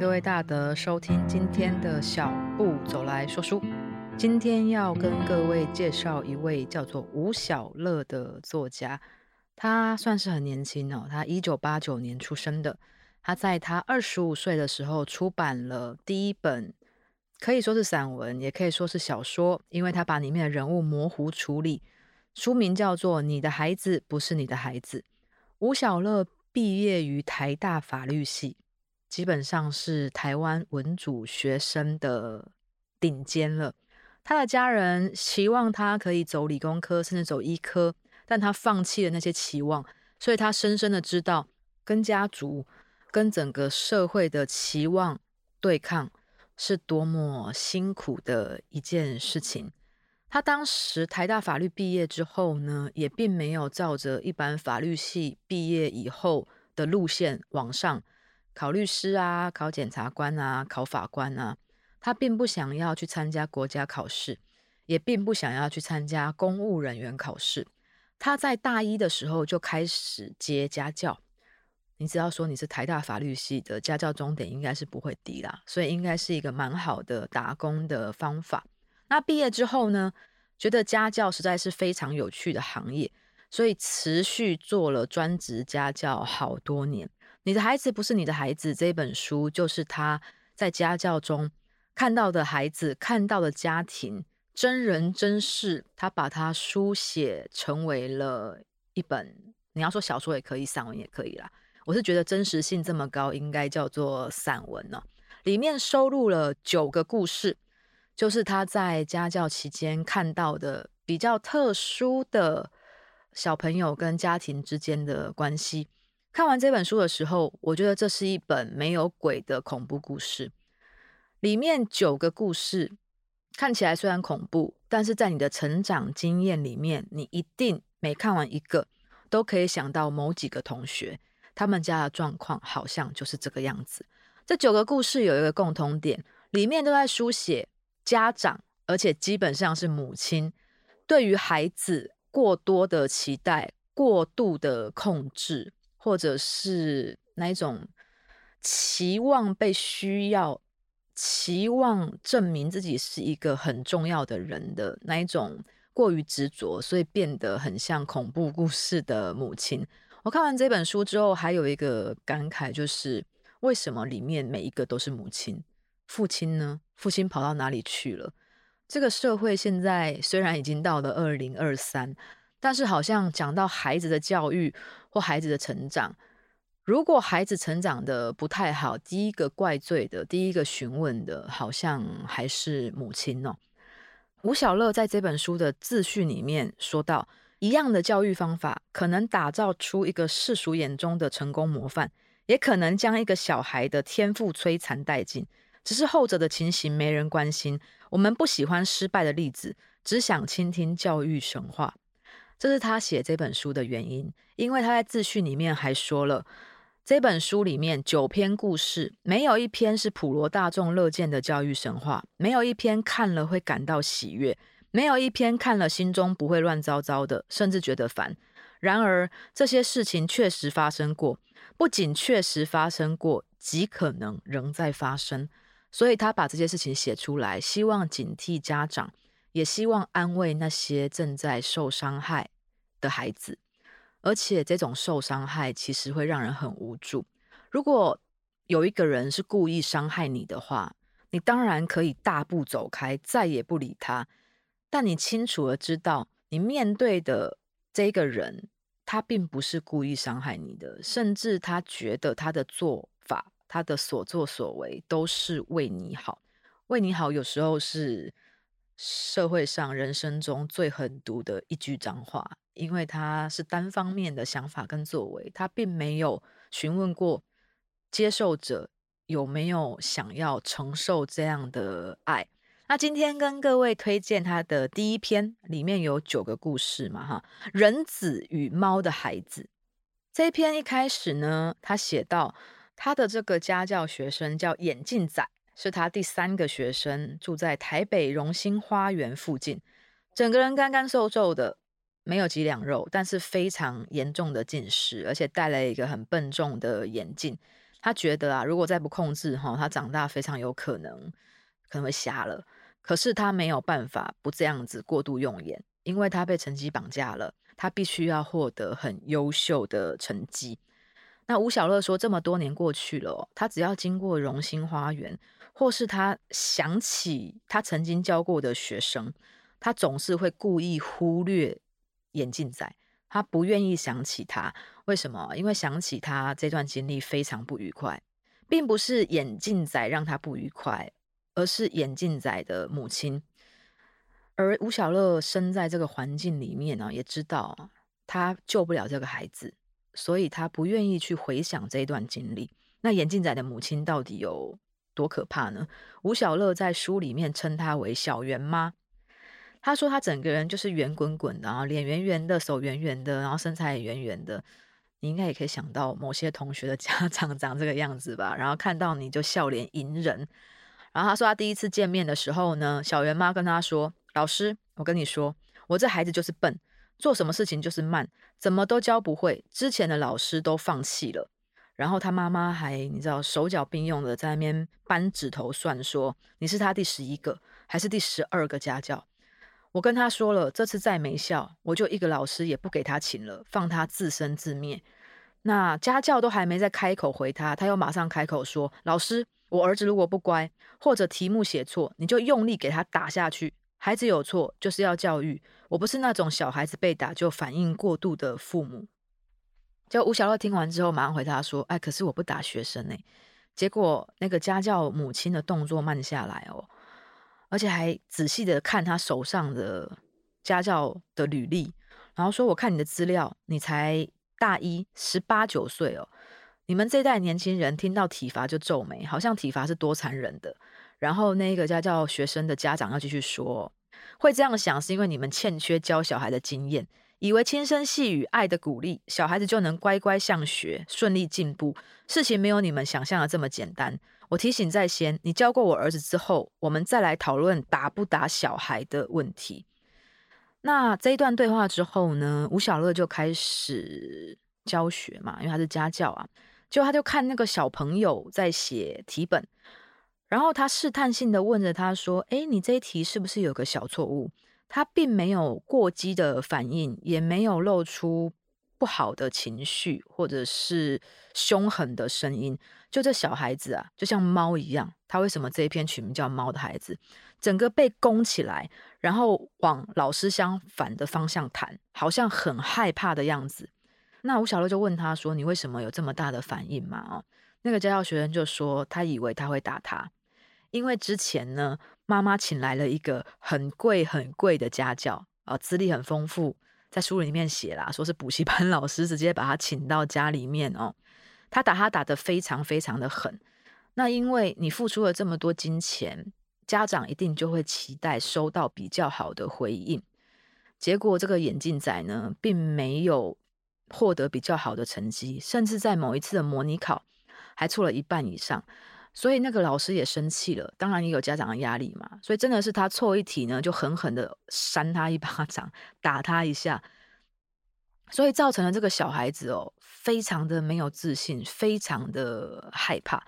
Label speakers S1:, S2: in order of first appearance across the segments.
S1: 各位大德收听今天的小步走来说书。今天要跟各位介绍一位叫做吴小乐的作家，他算是很年轻哦，他一九八九年出生的。他在他二十五岁的时候出版了第一本，可以说是散文，也可以说是小说，因为他把里面的人物模糊处理。书名叫做《你的孩子不是你的孩子》。吴小乐毕业于台大法律系。基本上是台湾文组学生的顶尖了。他的家人期望他可以走理工科，甚至走医科，但他放弃了那些期望，所以他深深的知道，跟家族、跟整个社会的期望对抗是多么辛苦的一件事情。他当时台大法律毕业之后呢，也并没有照着一般法律系毕业以后的路线往上。考律师啊，考检察官啊，考法官啊，他并不想要去参加国家考试，也并不想要去参加公务人员考试。他在大一的时候就开始接家教。你只要说你是台大法律系的家教，终点应该是不会低啦，所以应该是一个蛮好的打工的方法。那毕业之后呢，觉得家教实在是非常有趣的行业，所以持续做了专职家教好多年。你的孩子不是你的孩子。这本书就是他在家教中看到的孩子，看到的家庭，真人真事，他把它书写成为了一本。你要说小说也可以，散文也可以啦。我是觉得真实性这么高，应该叫做散文呢。里面收录了九个故事，就是他在家教期间看到的比较特殊的小朋友跟家庭之间的关系。看完这本书的时候，我觉得这是一本没有鬼的恐怖故事。里面九个故事看起来虽然恐怖，但是在你的成长经验里面，你一定每看完一个，都可以想到某几个同学，他们家的状况好像就是这个样子。这九个故事有一个共同点，里面都在书写家长，而且基本上是母亲对于孩子过多的期待、过度的控制。或者是那一种期望被需要、期望证明自己是一个很重要的人的那一种过于执着，所以变得很像恐怖故事的母亲。我看完这本书之后，还有一个感慨，就是为什么里面每一个都是母亲？父亲呢？父亲跑到哪里去了？这个社会现在虽然已经到了二零二三。但是好像讲到孩子的教育或孩子的成长，如果孩子成长的不太好，第一个怪罪的、第一个询问的，好像还是母亲哦。吴小乐在这本书的自序里面说到，一样的教育方法，可能打造出一个世俗眼中的成功模范，也可能将一个小孩的天赋摧残殆尽。只是后者的情形没人关心。我们不喜欢失败的例子，只想倾听教育神话。这是他写这本书的原因，因为他在自序里面还说了，这本书里面九篇故事，没有一篇是普罗大众乐见的教育神话，没有一篇看了会感到喜悦，没有一篇看了心中不会乱糟糟的，甚至觉得烦。然而这些事情确实发生过，不仅确实发生过，极可能仍在发生。所以他把这些事情写出来，希望警惕家长。也希望安慰那些正在受伤害的孩子，而且这种受伤害其实会让人很无助。如果有一个人是故意伤害你的话，你当然可以大步走开，再也不理他。但你清楚的知道，你面对的这个人，他并不是故意伤害你的，甚至他觉得他的做法、他的所作所为都是为你好。为你好，有时候是。社会上人生中最狠毒的一句脏话，因为他是单方面的想法跟作为，他并没有询问过接受者有没有想要承受这样的爱。那今天跟各位推荐他的第一篇，里面有九个故事嘛，哈，人子与猫的孩子。这一篇一开始呢，他写到他的这个家教学生叫眼镜仔。是他第三个学生，住在台北荣兴花园附近，整个人干干瘦瘦的，没有几两肉，但是非常严重的近视，而且戴了一个很笨重的眼镜。他觉得啊，如果再不控制哈，他长大非常有可能可能会瞎了。可是他没有办法不这样子过度用眼，因为他被成绩绑架了，他必须要获得很优秀的成绩。那吴小乐说，这么多年过去了，他只要经过荣兴花园，或是他想起他曾经教过的学生，他总是会故意忽略眼镜仔，他不愿意想起他。为什么？因为想起他这段经历非常不愉快，并不是眼镜仔让他不愉快。而是眼镜仔的母亲，而吴小乐生在这个环境里面呢，也知道他救不了这个孩子，所以他不愿意去回想这一段经历。那眼镜仔的母亲到底有多可怕呢？吴小乐在书里面称她为小圆妈，他说他整个人就是圆滚滚的，然后脸圆圆的，手圆圆的，然后身材也圆圆的。你应该也可以想到某些同学的 家长长这个样子吧？然后看到你就笑脸迎人。然后他说，他第一次见面的时候呢，小圆妈跟他说：“老师，我跟你说，我这孩子就是笨，做什么事情就是慢，怎么都教不会。之前的老师都放弃了。”然后他妈妈还你知道手脚并用的在那边扳指头算，说：“你是他第十一个还是第十二个家教？”我跟他说了，这次再没效，我就一个老师也不给他请了，放他自生自灭。那家教都还没再开口回他，他又马上开口说：“老师。”我儿子如果不乖，或者题目写错，你就用力给他打下去。孩子有错就是要教育，我不是那种小孩子被打就反应过度的父母。就吴小乐听完之后，马上回答说：“哎，可是我不打学生呢。”结果那个家教母亲的动作慢下来哦，而且还仔细的看他手上的家教的履历，然后说：“我看你的资料，你才大一，十八九岁哦。”你们这代年轻人听到体罚就皱眉，好像体罚是多残忍的。然后那个家教学生的家长要继续说，会这样想是因为你们欠缺教小孩的经验，以为轻声细语、爱的鼓励，小孩子就能乖乖向学、顺利进步。事情没有你们想象的这么简单。我提醒在先，你教过我儿子之后，我们再来讨论打不打小孩的问题。那这一段对话之后呢，吴小乐就开始教学嘛，因为他是家教啊。就他就看那个小朋友在写题本，然后他试探性的问着他说：“诶，你这一题是不是有个小错误？”他并没有过激的反应，也没有露出不好的情绪或者是凶狠的声音。就这小孩子啊，就像猫一样。他为什么这一篇取名叫《猫的孩子》？整个被弓起来，然后往老师相反的方向弹，好像很害怕的样子。那吴小乐就问他说：“你为什么有这么大的反应嘛？”哦，那个家教学生就说：“他以为他会打他，因为之前呢，妈妈请来了一个很贵很贵的家教啊，资历很丰富，在书里面写啦，说是补习班老师直接把他请到家里面哦，他打他打得非常非常的狠。那因为你付出了这么多金钱，家长一定就会期待收到比较好的回应。结果这个眼镜仔呢，并没有。”获得比较好的成绩，甚至在某一次的模拟考还错了一半以上，所以那个老师也生气了。当然也有家长的压力嘛，所以真的是他错一题呢，就狠狠的扇他一巴掌，打他一下，所以造成了这个小孩子哦，非常的没有自信，非常的害怕。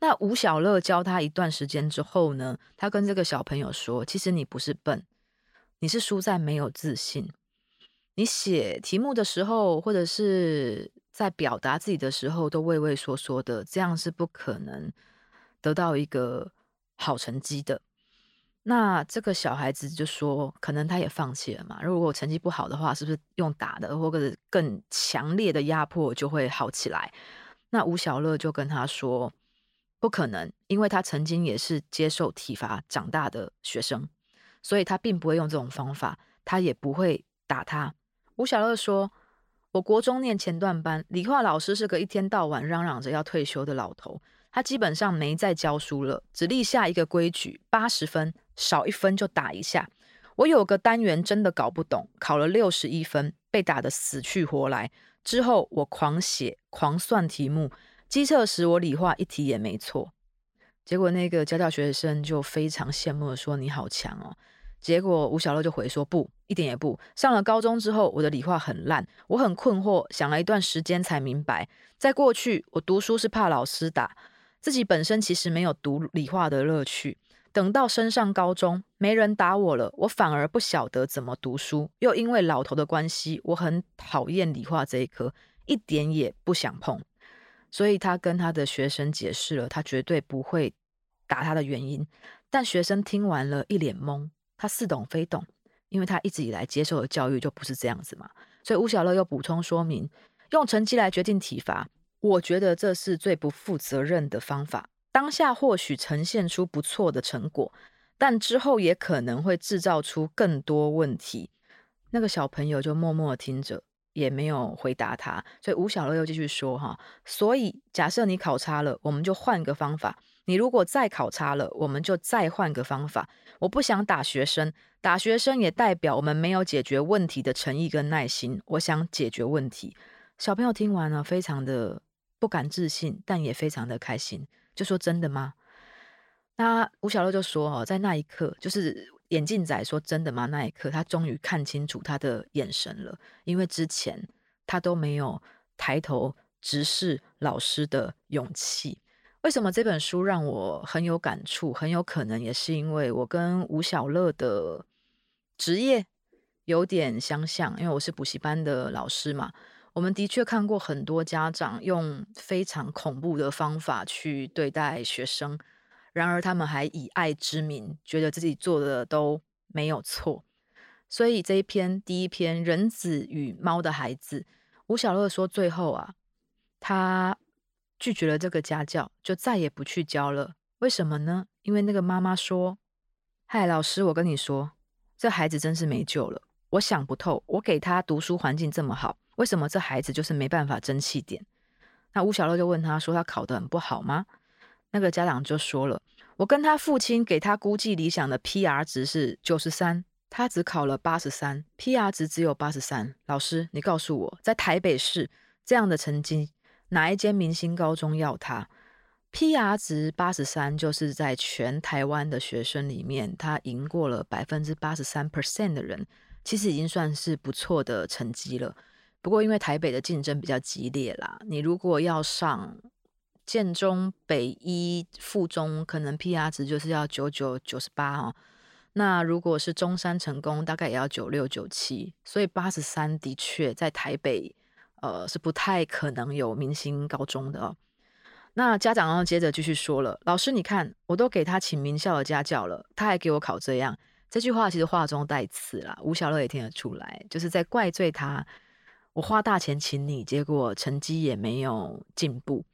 S1: 那吴小乐教他一段时间之后呢，他跟这个小朋友说：“其实你不是笨，你是输在没有自信。”你写题目的时候，或者是在表达自己的时候，都畏畏缩缩的，这样是不可能得到一个好成绩的。那这个小孩子就说，可能他也放弃了嘛。如果我成绩不好的话，是不是用打的，或者更强烈的压迫就会好起来？那吴小乐就跟他说，不可能，因为他曾经也是接受体罚长大的学生，所以他并不会用这种方法，他也不会打他。吴小乐说：“我国中念前段班，理化老师是个一天到晚嚷嚷着要退休的老头。他基本上没再教书了，只立下一个规矩：八十分少一分就打一下。我有个单元真的搞不懂，考了六十一分，被打得死去活来。之后我狂写狂算题目，基测时我理化一题也没错。结果那个家教学生就非常羡慕的说：‘你好强哦！’结果吴小乐就回说不，一点也不。上了高中之后，我的理化很烂，我很困惑，想了一段时间才明白，在过去我读书是怕老师打，自己本身其实没有读理化的乐趣。等到升上高中，没人打我了，我反而不晓得怎么读书。又因为老头的关系，我很讨厌理化这一科，一点也不想碰。所以他跟他的学生解释了他绝对不会打他的原因，但学生听完了一脸懵，他似懂非懂，因为他一直以来接受的教育就不是这样子嘛。所以吴小乐又补充说明，用成绩来决定体罚，我觉得这是最不负责任的方法。当下或许呈现出不错的成果，但之后也可能会制造出更多问题。那个小朋友就默默听着，也没有回答他。所以吴小乐又继续说：“哈，所以假设你考差了，我们就换个方法；你如果再考差了，我们就再换个方法。我不想打学生，打学生也代表我们没有解决问题的诚意跟耐心。我想解决问题。”小朋友听完了，非常的不敢置信，但也非常的开心。就说真的吗？那吴小乐就说哦，在那一刻，就是眼镜仔说真的吗？那一刻，他终于看清楚他的眼神了，因为之前他都没有抬头直视老师的勇气。为什么这本书让我很有感触？很有可能也是因为我跟吴小乐的职业有点相像，因为我是补习班的老师嘛。我们的确看过很多家长用非常恐怖的方法去对待学生，然而他们还以爱之名，觉得自己做的都没有错。所以这一篇第一篇《人子与猫的孩子》，吴小乐说最后啊，他拒绝了这个家教，就再也不去教了。为什么呢？因为那个妈妈说：“嗨，老师，我跟你说，这孩子真是没救了。我想不透，我给他读书环境这么好。”为什么这孩子就是没办法争气点？那吴小乐就问他说：“他考得很不好吗？”那个家长就说了：“我跟他父亲给他估计理想的 PR 值是九十三，他只考了八十三，PR 值只有八十三。老师，你告诉我，在台北市这样的成绩，哪一间明星高中要他？PR 值八十三，就是在全台湾的学生里面，他赢过了百分之八十三 percent 的人，其实已经算是不错的成绩了。”不过，因为台北的竞争比较激烈啦，你如果要上建中、北一、附中，可能 PR 值就是要九九九十八哦。那如果是中山成功，大概也要九六九七。所以八十三的确在台北，呃，是不太可能有明星高中的哦。那家长要接着继续说了，老师，你看，我都给他请名校的家教了，他还给我考这样。这句话其实话中带刺啦，吴小乐也听得出来，就是在怪罪他。我花大钱请你，结果成绩也没有进步。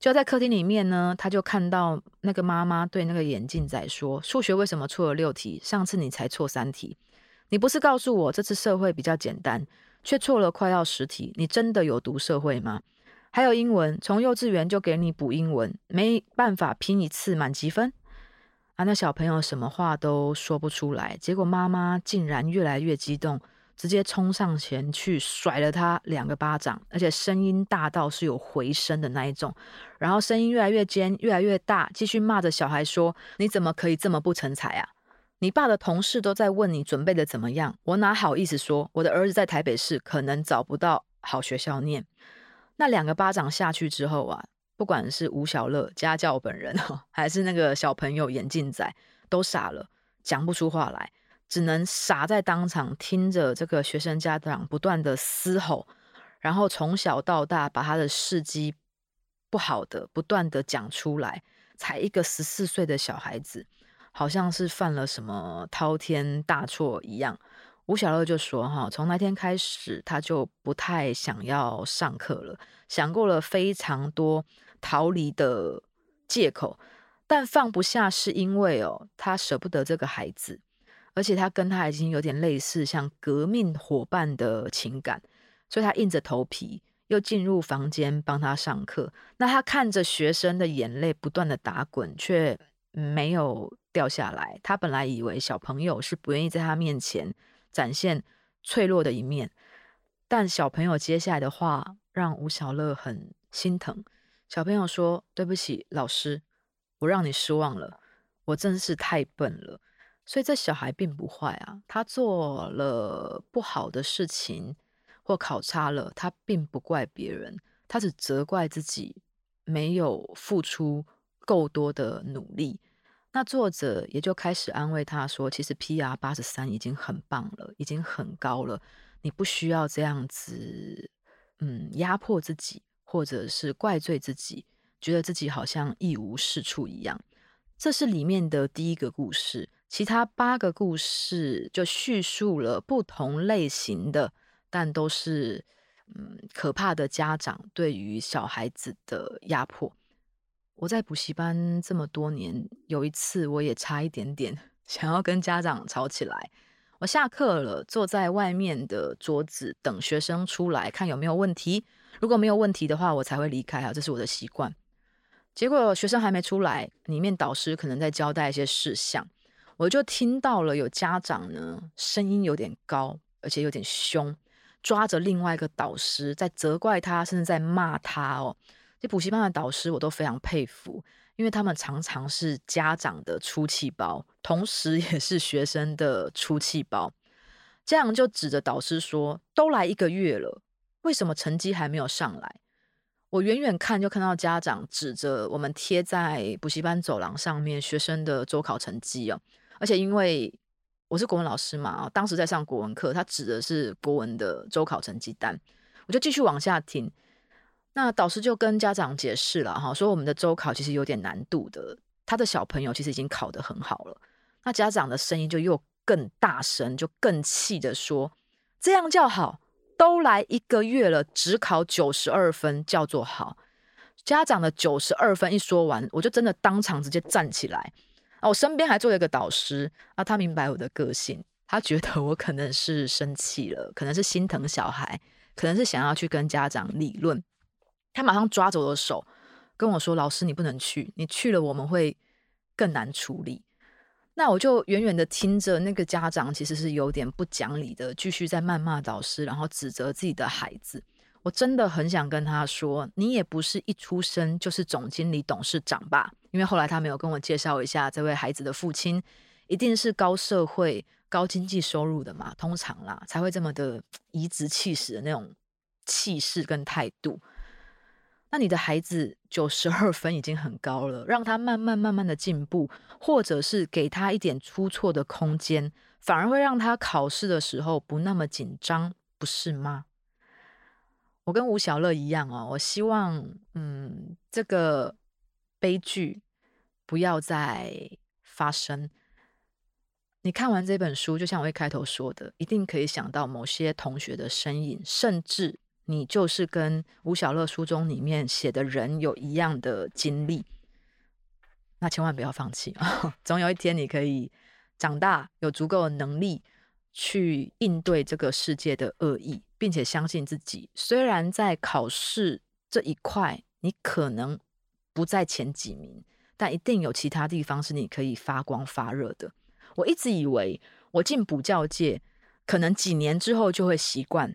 S1: 就在客厅里面呢，他就看到那个妈妈对那个眼镜仔说：“数学为什么错了六题？上次你才错三题。你不是告诉我这次社会比较简单，却错了快要十题？你真的有读社会吗？还有英文，从幼稚园就给你补英文，没办法拼一次满级分？啊，那小朋友什么话都说不出来，结果妈妈竟然越来越激动。”直接冲上前去甩了他两个巴掌，而且声音大到是有回声的那一种，然后声音越来越尖，越来越大，继续骂着小孩说：“你怎么可以这么不成才啊？你爸的同事都在问你准备的怎么样，我哪好意思说？我的儿子在台北市可能找不到好学校念。”那两个巴掌下去之后啊，不管是吴小乐家教本人还是那个小朋友眼镜仔，都傻了，讲不出话来。只能傻在当场听着这个学生家长不断的嘶吼，然后从小到大把他的事迹不好的不断的讲出来，才一个十四岁的小孩子，好像是犯了什么滔天大错一样。吴小乐就说：“哈，从那天开始，他就不太想要上课了，想过了非常多逃离的借口，但放不下是因为哦，他舍不得这个孩子。”而且他跟他已经有点类似，像革命伙伴的情感，所以他硬着头皮又进入房间帮他上课。那他看着学生的眼泪不断的打滚，却没有掉下来。他本来以为小朋友是不愿意在他面前展现脆弱的一面，但小朋友接下来的话让吴小乐很心疼。小朋友说：“对不起，老师，我让你失望了，我真是太笨了。”所以这小孩并不坏啊，他做了不好的事情或考差了，他并不怪别人，他只责怪自己没有付出够多的努力。那作者也就开始安慰他说：“其实 PR 八十三已经很棒了，已经很高了，你不需要这样子，嗯，压迫自己，或者是怪罪自己，觉得自己好像一无是处一样。”这是里面的第一个故事。其他八个故事就叙述了不同类型的，但都是嗯可怕的家长对于小孩子的压迫。我在补习班这么多年，有一次我也差一点点 想要跟家长吵起来。我下课了，坐在外面的桌子等学生出来，看有没有问题。如果没有问题的话，我才会离开啊，这是我的习惯。结果学生还没出来，里面导师可能在交代一些事项。我就听到了有家长呢，声音有点高，而且有点凶，抓着另外一个导师在责怪他，甚至在骂他哦。这补习班的导师我都非常佩服，因为他们常常是家长的出气包，同时也是学生的出气包。这样就指着导师说：“都来一个月了，为什么成绩还没有上来？”我远远看就看到家长指着我们贴在补习班走廊上面学生的周考成绩哦。而且因为我是国文老师嘛，当时在上国文课，他指的是国文的周考成绩单，我就继续往下听。那导师就跟家长解释了哈，说我们的周考其实有点难度的，他的小朋友其实已经考得很好了。那家长的声音就又更大声，就更气的说：“这样叫好？都来一个月了，只考九十二分叫做好？”家长的九十二分一说完，我就真的当场直接站起来。啊，我身边还坐了一个导师啊，他明白我的个性，他觉得我可能是生气了，可能是心疼小孩，可能是想要去跟家长理论。他马上抓着我的手跟我说：“老师，你不能去，你去了我们会更难处理。”那我就远远的听着，那个家长其实是有点不讲理的，继续在谩骂导师，然后指责自己的孩子。我真的很想跟他说：“你也不是一出生就是总经理、董事长吧？”因为后来他没有跟我介绍一下这位孩子的父亲，一定是高社会、高经济收入的嘛，通常啦才会这么的颐指气使的那种气势跟态度。那你的孩子九十二分已经很高了，让他慢慢慢慢的进步，或者是给他一点出错的空间，反而会让他考试的时候不那么紧张，不是吗？我跟吴晓乐一样哦，我希望，嗯，这个悲剧不要再发生。你看完这本书，就像我一开头说的，一定可以想到某些同学的身影，甚至你就是跟吴晓乐书中里面写的人有一样的经历，那千万不要放弃啊！总有一天你可以长大，有足够的能力去应对这个世界的恶意。并且相信自己，虽然在考试这一块你可能不在前几名，但一定有其他地方是你可以发光发热的。我一直以为我进补教界，可能几年之后就会习惯，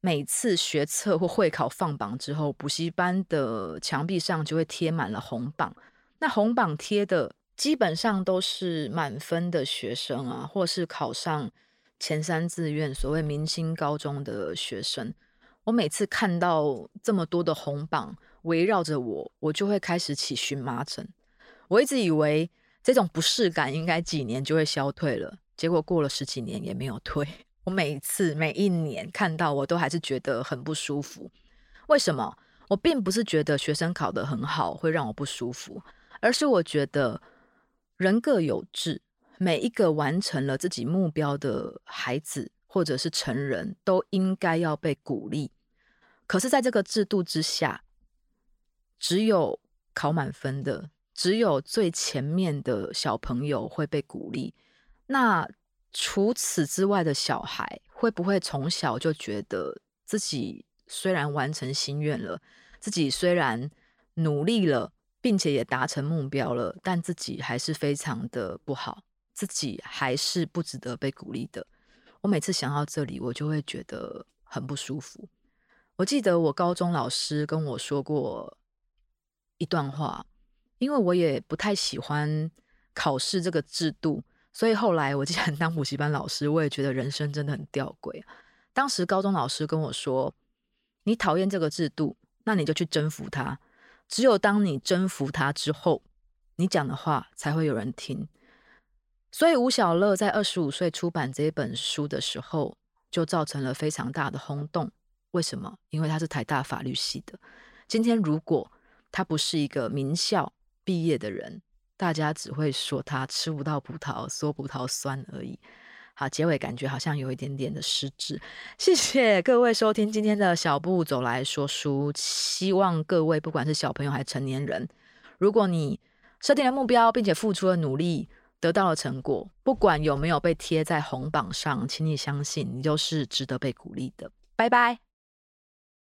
S1: 每次学测或会考放榜之后，补习班的墙壁上就会贴满了红榜。那红榜贴的基本上都是满分的学生啊，或是考上。前三志愿，所谓明星高中的学生，我每次看到这么多的红榜围绕着我，我就会开始起荨麻疹。我一直以为这种不适感应该几年就会消退了，结果过了十几年也没有退。我每一次每一年看到，我都还是觉得很不舒服。为什么？我并不是觉得学生考得很好会让我不舒服，而是我觉得人各有志。每一个完成了自己目标的孩子，或者是成人，都应该要被鼓励。可是，在这个制度之下，只有考满分的，只有最前面的小朋友会被鼓励。那除此之外的小孩，会不会从小就觉得自己虽然完成心愿了，自己虽然努力了，并且也达成目标了，但自己还是非常的不好？自己还是不值得被鼓励的。我每次想到这里，我就会觉得很不舒服。我记得我高中老师跟我说过一段话，因为我也不太喜欢考试这个制度，所以后来我 既然当补习班老师，我也觉得人生真的很吊诡。当时高中老师跟我说：“你讨厌这个制度，那你就去征服它。只有当你征服它之后，你讲的话才会有人听。”所以吴小乐在二十五岁出版这本书的时候，就造成了非常大的轰动。为什么？因为他是台大法律系的。今天如果他不是一个名校毕业的人，大家只会说他吃不到葡萄说葡萄酸而已。好，结尾感觉好像有一点点的失智。谢谢各位收听今天的小步走来说书。希望各位不管是小朋友还是成年人，如果你设定了目标，并且付出了努力，得到了成果，不管有没有被贴在红榜上，请你相信，你就是值得被鼓励的。拜拜。